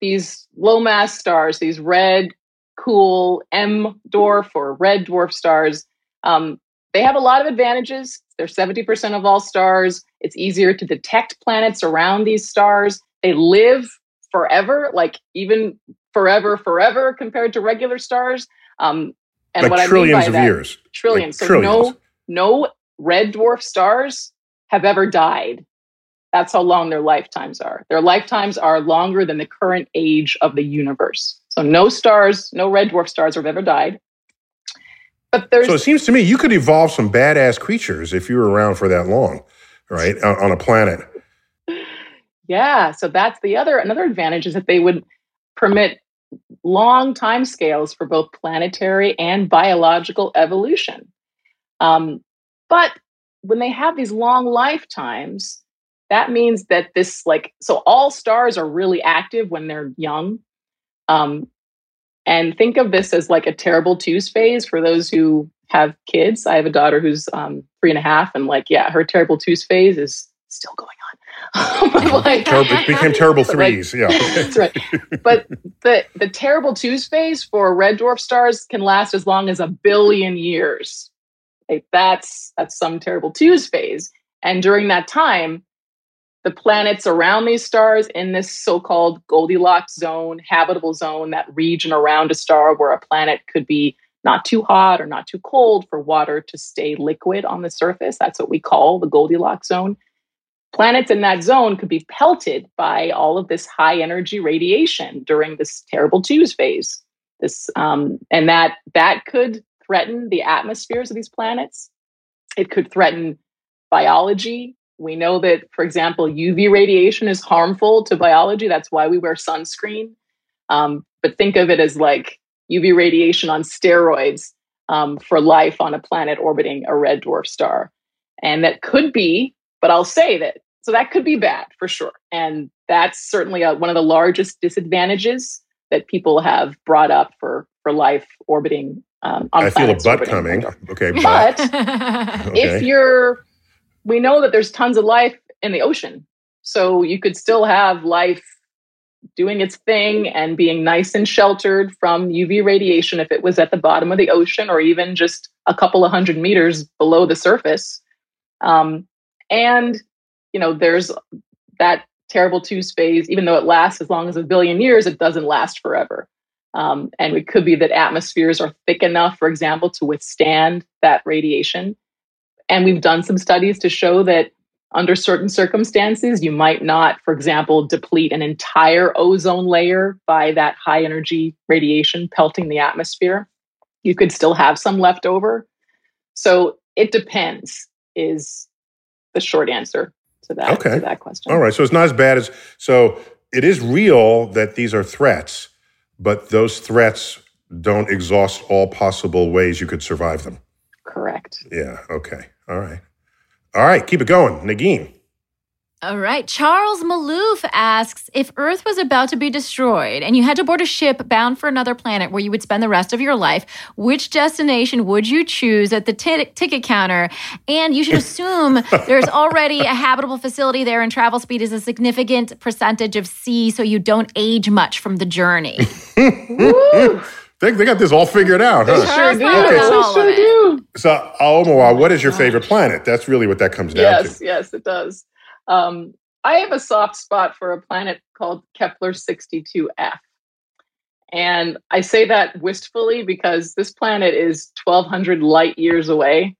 these low mass stars, these red, cool M dwarf or red dwarf stars, um, they have a lot of advantages. They're 70% of all stars. It's easier to detect planets around these stars. They live forever, like even forever, forever compared to regular stars. Um, and like what I mean trillions by of that, years. trillions. Like so trillions. no, no red dwarf stars have ever died. That's how long their lifetimes are. Their lifetimes are longer than the current age of the universe. So no stars, no red dwarf stars have ever died. But there's So it seems to me you could evolve some badass creatures if you were around for that long, right? On, a planet. Yeah, so that's the other another advantage is that they would permit long time scales for both planetary and biological evolution. Um, but when they have these long lifetimes, that means that this like so all stars are really active when they're young. Um, and think of this as like a terrible twos phase for those who have kids. I have a daughter who's um, three and a half, and like, yeah, her terrible twos phase is still going on. But, like, Ter- it became terrible But, like, threes. yeah. that's right. But the the terrible twos phase for red dwarf stars can last as long as a billion years. Like that's that's some terrible twos phase. And during that time, the planets around these stars in this so-called Goldilocks zone, habitable zone, that region around a star where a planet could be not too hot or not too cold for water to stay liquid on the surface. That's what we call the Goldilocks zone. Planets in that zone could be pelted by all of this high energy radiation during this terrible twos phase. This um, and that that could threaten the atmospheres of these planets. It could threaten biology we know that for example uv radiation is harmful to biology that's why we wear sunscreen um, but think of it as like uv radiation on steroids um, for life on a planet orbiting a red dwarf star and that could be but I'll say that so that could be bad for sure, and that's certainly a, one of the largest disadvantages that people have brought up for for life orbiting. Um, I feel a butt coming. Okay, but But okay. if you're, we know that there's tons of life in the ocean, so you could still have life doing its thing and being nice and sheltered from UV radiation if it was at the bottom of the ocean or even just a couple of hundred meters below the surface. Um, and you know, there's that terrible two phase, even though it lasts as long as a billion years, it doesn't last forever. Um, and it could be that atmospheres are thick enough, for example, to withstand that radiation. And we've done some studies to show that under certain circumstances, you might not, for example, deplete an entire ozone layer by that high energy radiation pelting the atmosphere. You could still have some left over. So it depends, is the short answer to that, Okay. to that question. All right. So it's not as bad as so it is real that these are threats, but those threats don't exhaust all possible ways you could survive them. Correct. Yeah. Okay. All right. All right. Keep it going. Negin. All right. Charles Maloof asks if Earth was about to be destroyed and you had to board a ship bound for another planet where you would spend the rest of your life, which destination would you choose at the ti- ticket counter? And you should assume there's already a habitable facility there and travel speed is a significant percentage of C, so you don't age much from the journey. Woo! They, they got this all figured out, They huh? sure do. Okay, They so- sure do. So, Aomawa, what is your favorite planet? That's really what that comes down Yes, to. yes, yes, it does. Um, I have a soft spot for a planet called Kepler 62f. And I say that wistfully because this planet is 1,200 light years away.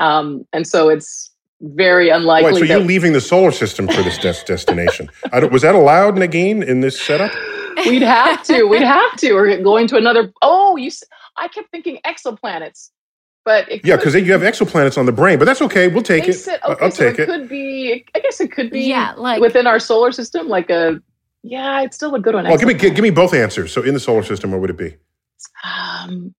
Um, and so it's very unlikely Wait, so that you're leaving the solar system for this des- destination? I don't, was that allowed, Negin, in this setup? We'd have to. We'd have to. Or going to another. Oh, you. I kept thinking exoplanets. But it Yeah, because you have exoplanets on the brain, but that's okay. We'll take it. sit- I- okay, I'll so take it it. could be. I guess it could be. Yeah, like- within our solar system, like a. Yeah, it's still a good one. Well, give me give, give me both answers. So, in the solar system, what would it be? Um,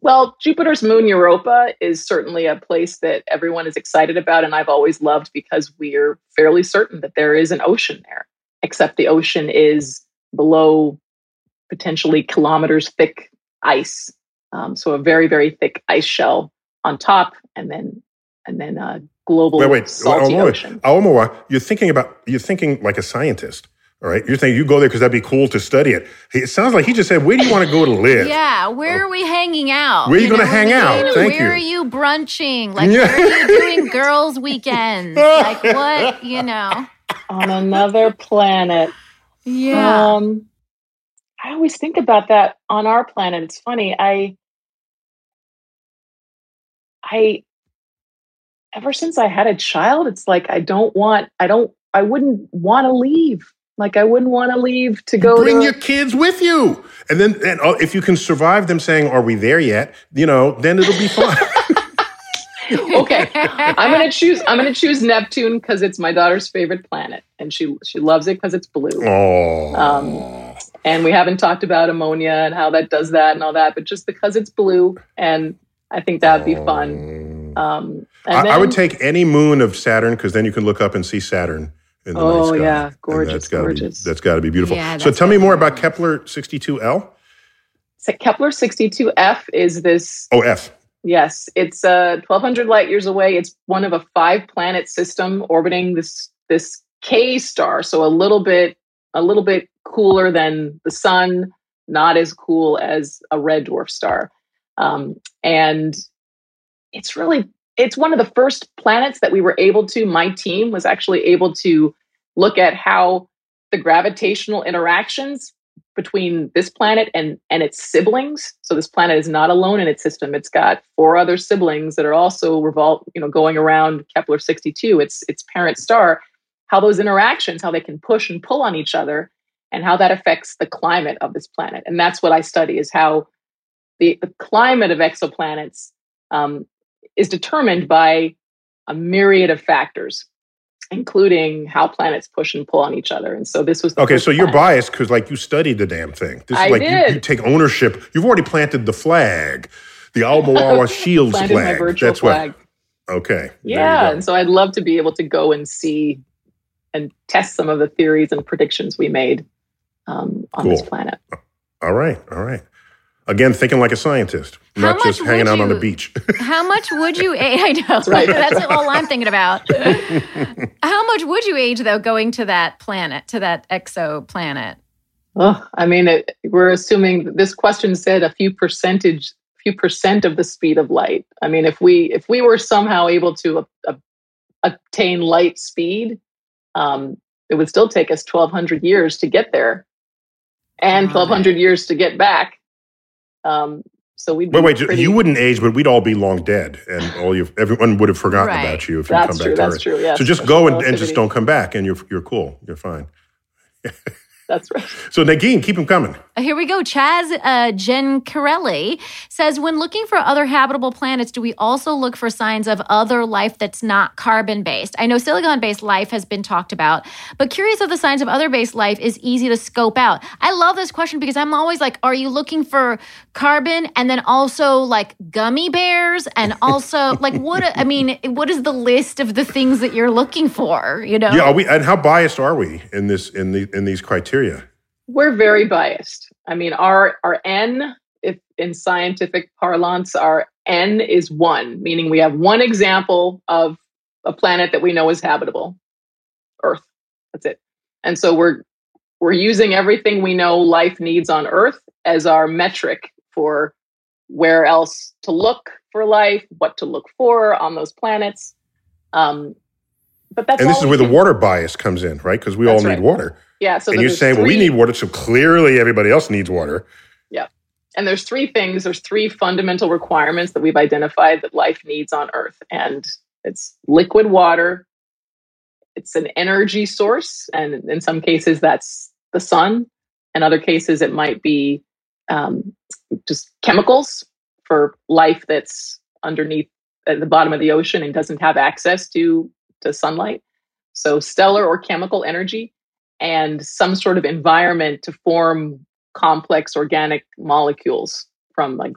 well, Jupiter's moon Europa is certainly a place that everyone is excited about, and I've always loved because we're fairly certain that there is an ocean there. Except the ocean is below potentially kilometers thick ice, um, so a very very thick ice shell on top, and then and then a global Wait, wait, salty Aomawa, ocean. Aomawa, you're thinking about you're thinking like a scientist. All right, you're thinking you go there because that'd be cool to study it. It sounds like he just said, "Where do you want to go to live?" Yeah, where are we hanging out? Where are you gonna know, hang where out? we- Thank where you. are you brunching? Like, Yeah. where are you doing girls' weekends? Like, what, you know? on another planet. Yeah. Um, I always think about that on our planet. It's funny. I, I, ever since I had a child, it's like I don't want. I don't. I wouldn't want to leave. Like I wouldn't want to leave to go. Bring to, your kids with you, and then and uh, if you can survive them saying, "Are we there yet?" You know, then it'll be fun. okay, I'm gonna choose. I'm gonna choose Neptune because it's my daughter's favorite planet, and she she loves it because it's blue. oh, Um, and we haven't talked about ammonia and how that does that and all that, but just because it's blue, and I think that would be fun. Um, and I, I would take any moon of Saturn because then you can look up and see Saturn in the night Oh, sky. yeah. And Gorgeous, that's gotta gorgeous. Be, that's got to be beautiful. Yeah, so tell me more about Kepler 62L. so Kepler 62f is this. Oh, F. Yes, it's uh, 1,200 light years away. It's one of a five planet system orbiting this this K star, so a little bit a little bit cooler than the sun, not as cool as a red dwarf star, um, and it's really it's one of the first planets that we were able to. My team was actually able to look at how the gravitational interactions between this planet and and its siblings. So this planet is not alone in its system. It's got four other siblings that are also revol- you know, going around Kepler 62, its its parent star. How those interactions, how they can push and pull on each other, and how that affects the climate of this planet. And that's what I study: is how the, the climate of exoplanets um, is determined by a myriad of factors, including how planets push and pull on each other. And so this was the Okay, so you're planet. biased because like you studied the damn thing. This I is like you, did. you take ownership. You've already planted the flag, the Aomawa Shields flag. That's flag. what. Okay. Yeah, and so I'd love to be able to go and see and test some of the theories and predictions we made um, on this planet. All right. All right. Again, thinking like a scientist, How not just hanging would out on the beach. How much would you age? I know. That's, right. all I'm thinking about. How much would you age, though, going to that planet, to that exoplanet? Ugh, I mean, it, we're assuming this question said a few percentage, few percent of the speed of light. I mean, if we if we were somehow able to uh, attain light speed, um, it would still take us 1,200 years to get there, and 1,200 years to get back. Um, So we'd Wait, wait, pretty, you wouldn't age, but we'd all be long dead, and all you, everyone would have forgotten Right. about you if you come true, back to that's Earth. true, yes. So just go and, and just don't come back, and you're you're cool, you're fine. That's right. So Negin, keep them coming. Here we go. Chaz uh, Gencarelli says When looking for other habitable planets, do we also look for signs of other life that's not carbon based? I know silicon based life has been talked about, but curious if the signs of other based life is easy to scope out. I love this question because I'm always like, are you looking for carbon and then also like gummy bears and also like what? I mean, what is the list of the things that you're looking for? You know? Yeah, are we, and how biased are we in this in the in these criteria? We're very biased. I mean, our our N, if in scientific parlance, our N is one, meaning we have one example of a planet that we know is habitable, Earth. That's it. And so we're we're using everything we know life needs on Earth as our metric for where else to look for life, what to look for on those planets. Um, but that's and this is where the water bias comes in, right? Because we all need right. water. Yeah. So and there's saying, well, we need water, so clearly everybody else needs water. Yeah. And there's three things, there's three fundamental requirements that we've identified that life needs on Earth. And it's liquid water, it's an energy source. And in some cases, that's the sun. In other cases, it might be um, just chemicals for life that's underneath at the bottom of the ocean and doesn't have access to, to sunlight. So, stellar or chemical energy and some sort of environment to form complex organic molecules from like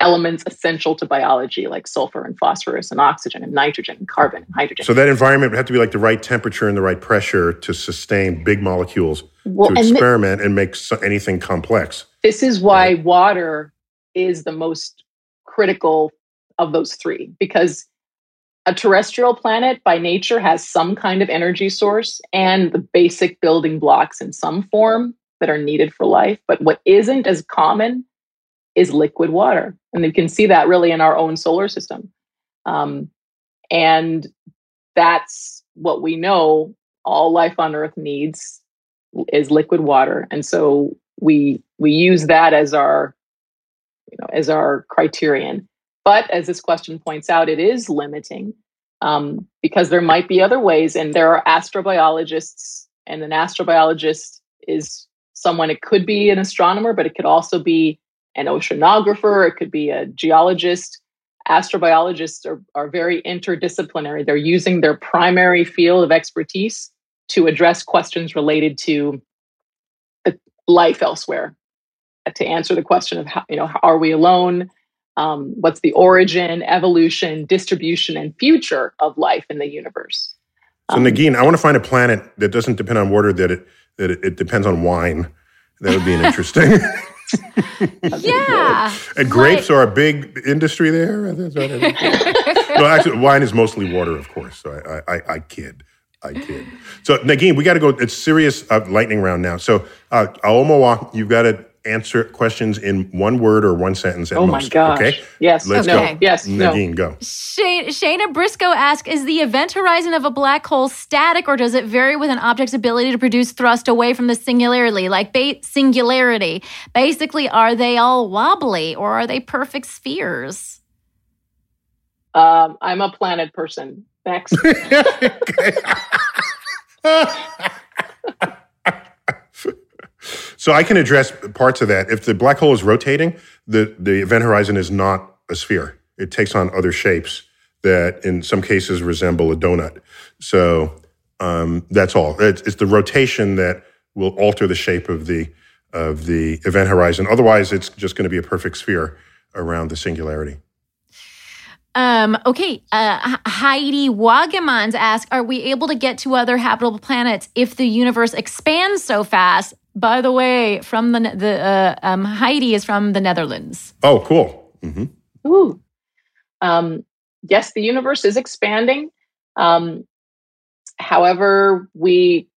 elements essential to biology like sulfur and phosphorus and oxygen and nitrogen and carbon and hydrogen. So that environment would have to be like the right temperature and the right pressure to sustain big molecules Well, to and experiment and make so- anything complex. this is why water is the most critical of those three because a terrestrial planet by nature has some kind of energy source and the basic building blocks in some form that are needed for life. But what isn't as common is liquid water. And you can see that really in our own solar system. Um, and that's what we know all life on Earth needs is liquid water. And so we we use that as our you know as our criterion. But as this question points out, it is limiting um, because there might be other ways, and there are astrobiologists, and an astrobiologist is someone. It could be an astronomer, but it could also be an oceanographer. It could be a geologist. Astrobiologists are, are very interdisciplinary. They're using their primary field of expertise to address questions related to life elsewhere. To answer the question of how, you know, are we alone? Um, what's the origin, evolution, distribution, and future of life in the universe? So Negin, I want to find a planet that doesn't depend on water, that it that it, it depends on wine. That would be an interesting. Yeah. and grapes are a big industry there. That's what I- no, actually, wine is mostly water, of course. So I, I, I kid. I kid. So Negin, we got to go. It's serious uh, lightning round now. So uh, Aomawa, you've got to answer questions in one word or one sentence at Oh my gosh. Okay. Yes. Let's Okay. go. Yes. No. Negin, go. Shane, Shayna Briscoe asks Is the event horizon of a black hole static or does it vary with an object's ability to produce thrust away from the singularity? Like ba- singularity. Basically, are they all wobbly or are they perfect spheres? Um, I'm a planet person. Next. So I can address parts of that. If the black hole is rotating, the, the event horizon is not a sphere. It takes on other shapes that in some cases resemble a donut. So um, that's all. It's, it's the rotation that will alter the shape of the of the event horizon. Otherwise, it's just going to be a perfect sphere around the singularity. Um, okay, uh, Heidi Wagemans asks Are we able to get to other habitable planets if the universe expands so fast? By the way, from the, the uh, um, Heidi is from the Netherlands. Oh, cool. hmm Ooh. Um, yes, the universe is expanding. Um, however, we,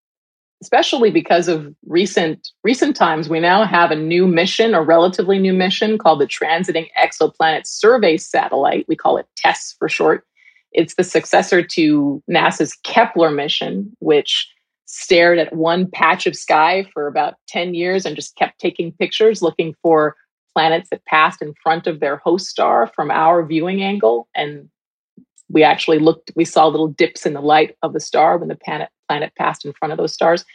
especially because of recent recent times, we now have a new mission, a relatively new mission called the Transiting Exoplanet Survey Satellite. We call it TESS for short. It's the successor to NASA's Kepler mission, which stared at one patch of sky for about 10 years and just kept taking pictures looking for planets that passed in front of their host star from our viewing angle. And we actually looked, we saw little dips in the light of the star when the planet, planet passed in front of those stars.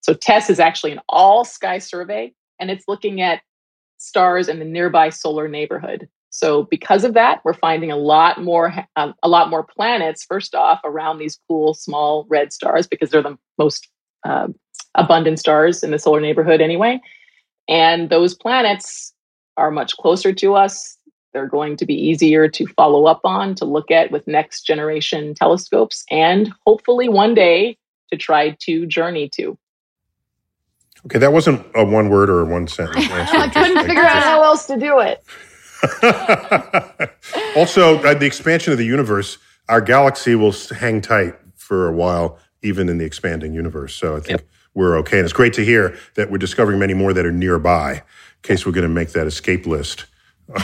So TESS is actually an all sky survey and it's looking at stars in the nearby solar neighborhood. So because of that, we're finding a lot more um, a lot more planets. First off, around these cool small red stars because they're the most uh, abundant stars in the solar neighborhood anyway. And those planets are much closer to us. They're going to be easier to follow up on, to look at with next generation telescopes, and hopefully one day to try to journey to. Okay, that wasn't a one word or a one sentence answer. I couldn't figure out how else to do it. also, uh, the expansion of the universe, our galaxy will hang tight for a while, even in the expanding universe. So I think yep. we're okay. And it's great to hear that we're discovering many more that are nearby, in case we're going to make that escape list.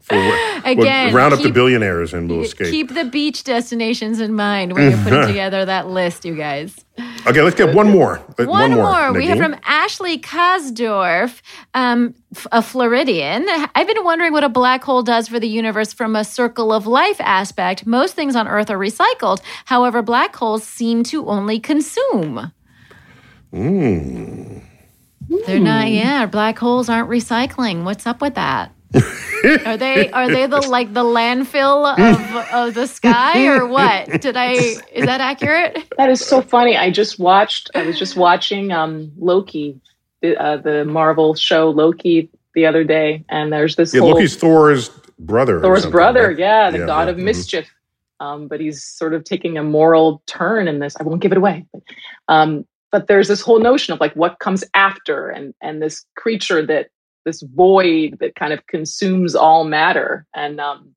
for, Again, we'll round keep, up the billionaires and we'll escape. Keep the beach destinations in mind when you're putting together that list, you guys. Okay, let's get one more. One, one more. more. We have from Ashley Kasdorf, um, a Floridian. I've been wondering what a black hole does for the universe from a circle of life aspect. Most things on Earth are recycled. However, black holes seem to only consume. Hmm. They're not. Yeah, black holes aren't recycling. What's up with that? Are they are they the like the landfill of of the sky or what? Did I is that accurate? That is so funny. I just watched. I was just watching um Loki, the, uh, the Marvel show Loki the other day, and there's this. Yeah, whole, Loki's Thor's brother. Thor's brother, right? yeah, the yeah, god yeah. of mm-hmm. mischief. Um, but he's sort of taking a moral turn in this. I won't give it away. But, um, but there's this whole notion of like what comes after and and this creature that this void that kind of consumes all matter. And um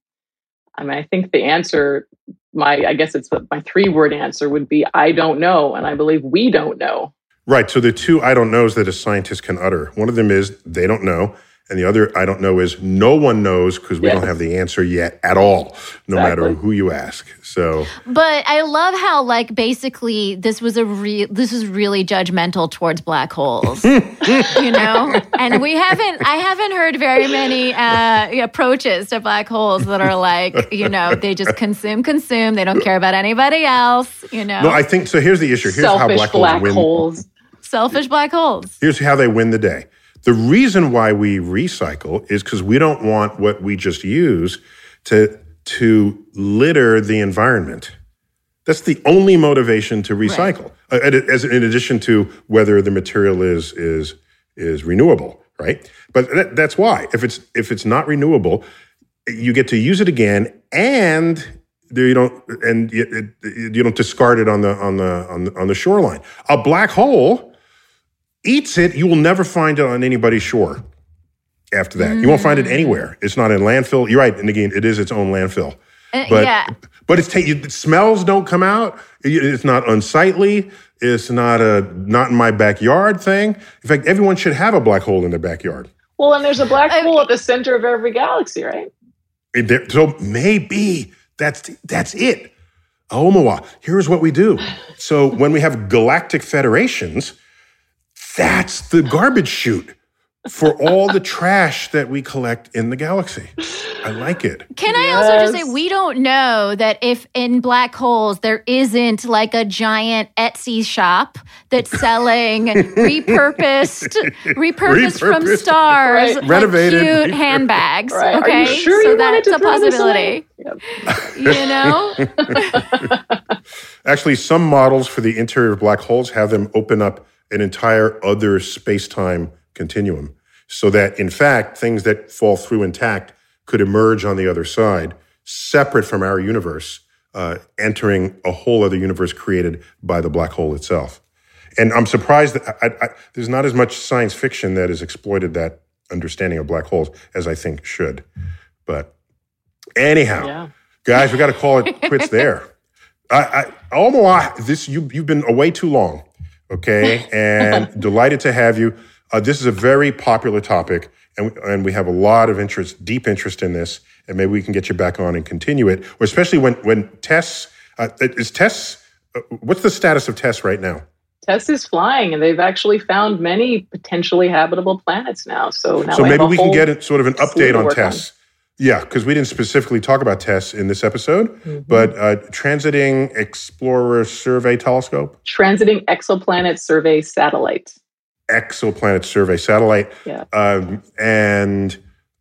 i mean i think the answer my i guess it's my three word answer would be i don't know and i believe we don't know. Right so the two i don't knows that a scientist can utter. One of them is they don't know and the other I don't know is no one knows because we yes. don't have the answer yet at all, no exactly. matter who you ask. So, but I love how like basically this was a real this is really judgmental towards black holes, you know. And we haven't I haven't heard very many uh, approaches to black holes that are like you know they just consume consume they don't care about anybody else, you know. No, I think so. Here's the issue. Here's Selfish how black, black holes win. Holes. Selfish black holes. Here's how they win the day the reason why we recycle is because we don't want what we just use to, to litter the environment. That's the only motivation to recycle, right. uh, as in addition to whether the material is is is renewable, right? But that, that's why if it's if it's not renewable, you get to use it again, and you don't and you, you don't discard it on the on the on the, on the shoreline. A black hole eats it, you will never find it on anybody's shore after that. Mm. You won't find it anywhere. It's not in landfill. You're right. And again, it is its own landfill. Uh, but, yeah. But it's ta- smells don't come out. It's not unsightly. It's not a not in my backyard thing. In fact, everyone should have a black hole in their backyard. Well, and there's a black hole at the center of every galaxy, right? so maybe that's that's it. Aomawa. Here's what we do. So when we have galactic federations, that's the garbage chute for all the trash that we collect in the galaxy. I like it. Can I yes. also just say we don't know that if in black holes there isn't like a giant Etsy shop that's selling repurposed, repurposed, repurposed from stars, right. renovated, cute repurposed. handbags. Right. Okay, sure so that's a possibility. Yep. you know. Actually, some models for the interior of black holes have them open up an entire other space time continuum. So that, in fact, things that fall through intact could emerge on the other side, separate from our universe, uh, entering a whole other universe created by the black hole itself. And I'm surprised that I, I, there's not as much science fiction that has exploited that understanding of black holes as I think should. But anyhow, yeah. guys, we got to call it quits there. I, I, this you you've been away too long okay? And delighted to have you. Uh, this is a very popular topic, and, and we have a lot of interest, deep interest in this, and maybe we can get you back on and continue it, or especially when, when TESS, uh, is TESS, uh, what's the status of TESS right now? Tess is flying, and they've actually found many potentially habitable planets now. So now so maybe we can get sort of an update on Tess. Yeah, because we didn't specifically talk about Tess in this episode, Mm-hmm. but uh, Transiting Explorer Survey Telescope, Transiting exoplanet survey satellite. Exoplanet Survey Satellite, Yeah. um, and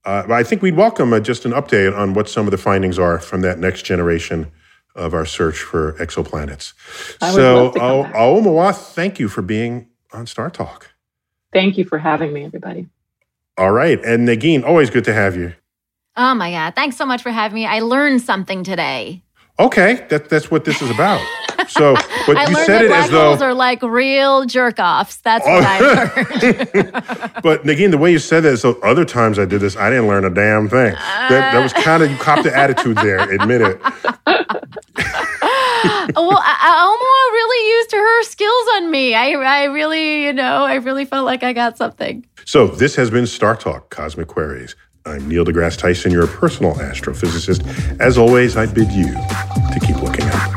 uh, I think we'd welcome uh, just an update on what some of the findings are from that next generation of our search for exoplanets. I would so, love to come Aomawa, thank you for being on Star Talk. Thank you for having me, everybody. All right, and Negin, always good to have you. Oh my God. Thanks so much for having me. I learned something today. Okay, that, that's what this is about. So, but I you learned said that it black as though. holes are like real jerk offs. That's what I oh. learned. But Negin, the way you said that, so other times I did this, I didn't learn a damn thing. that, that was kind of you copped the attitude there. Admit it. well, Alma really used her skills on me. I, I really, you know, I really felt like I got something. So this has been Star Talk Cosmic Queries. I'm Neil deGrasse Tyson, your personal astrophysicist. As always, I bid you to keep looking up.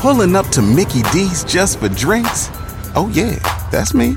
Pulling up to Mickey D's just for drinks? Oh, yeah, that's me.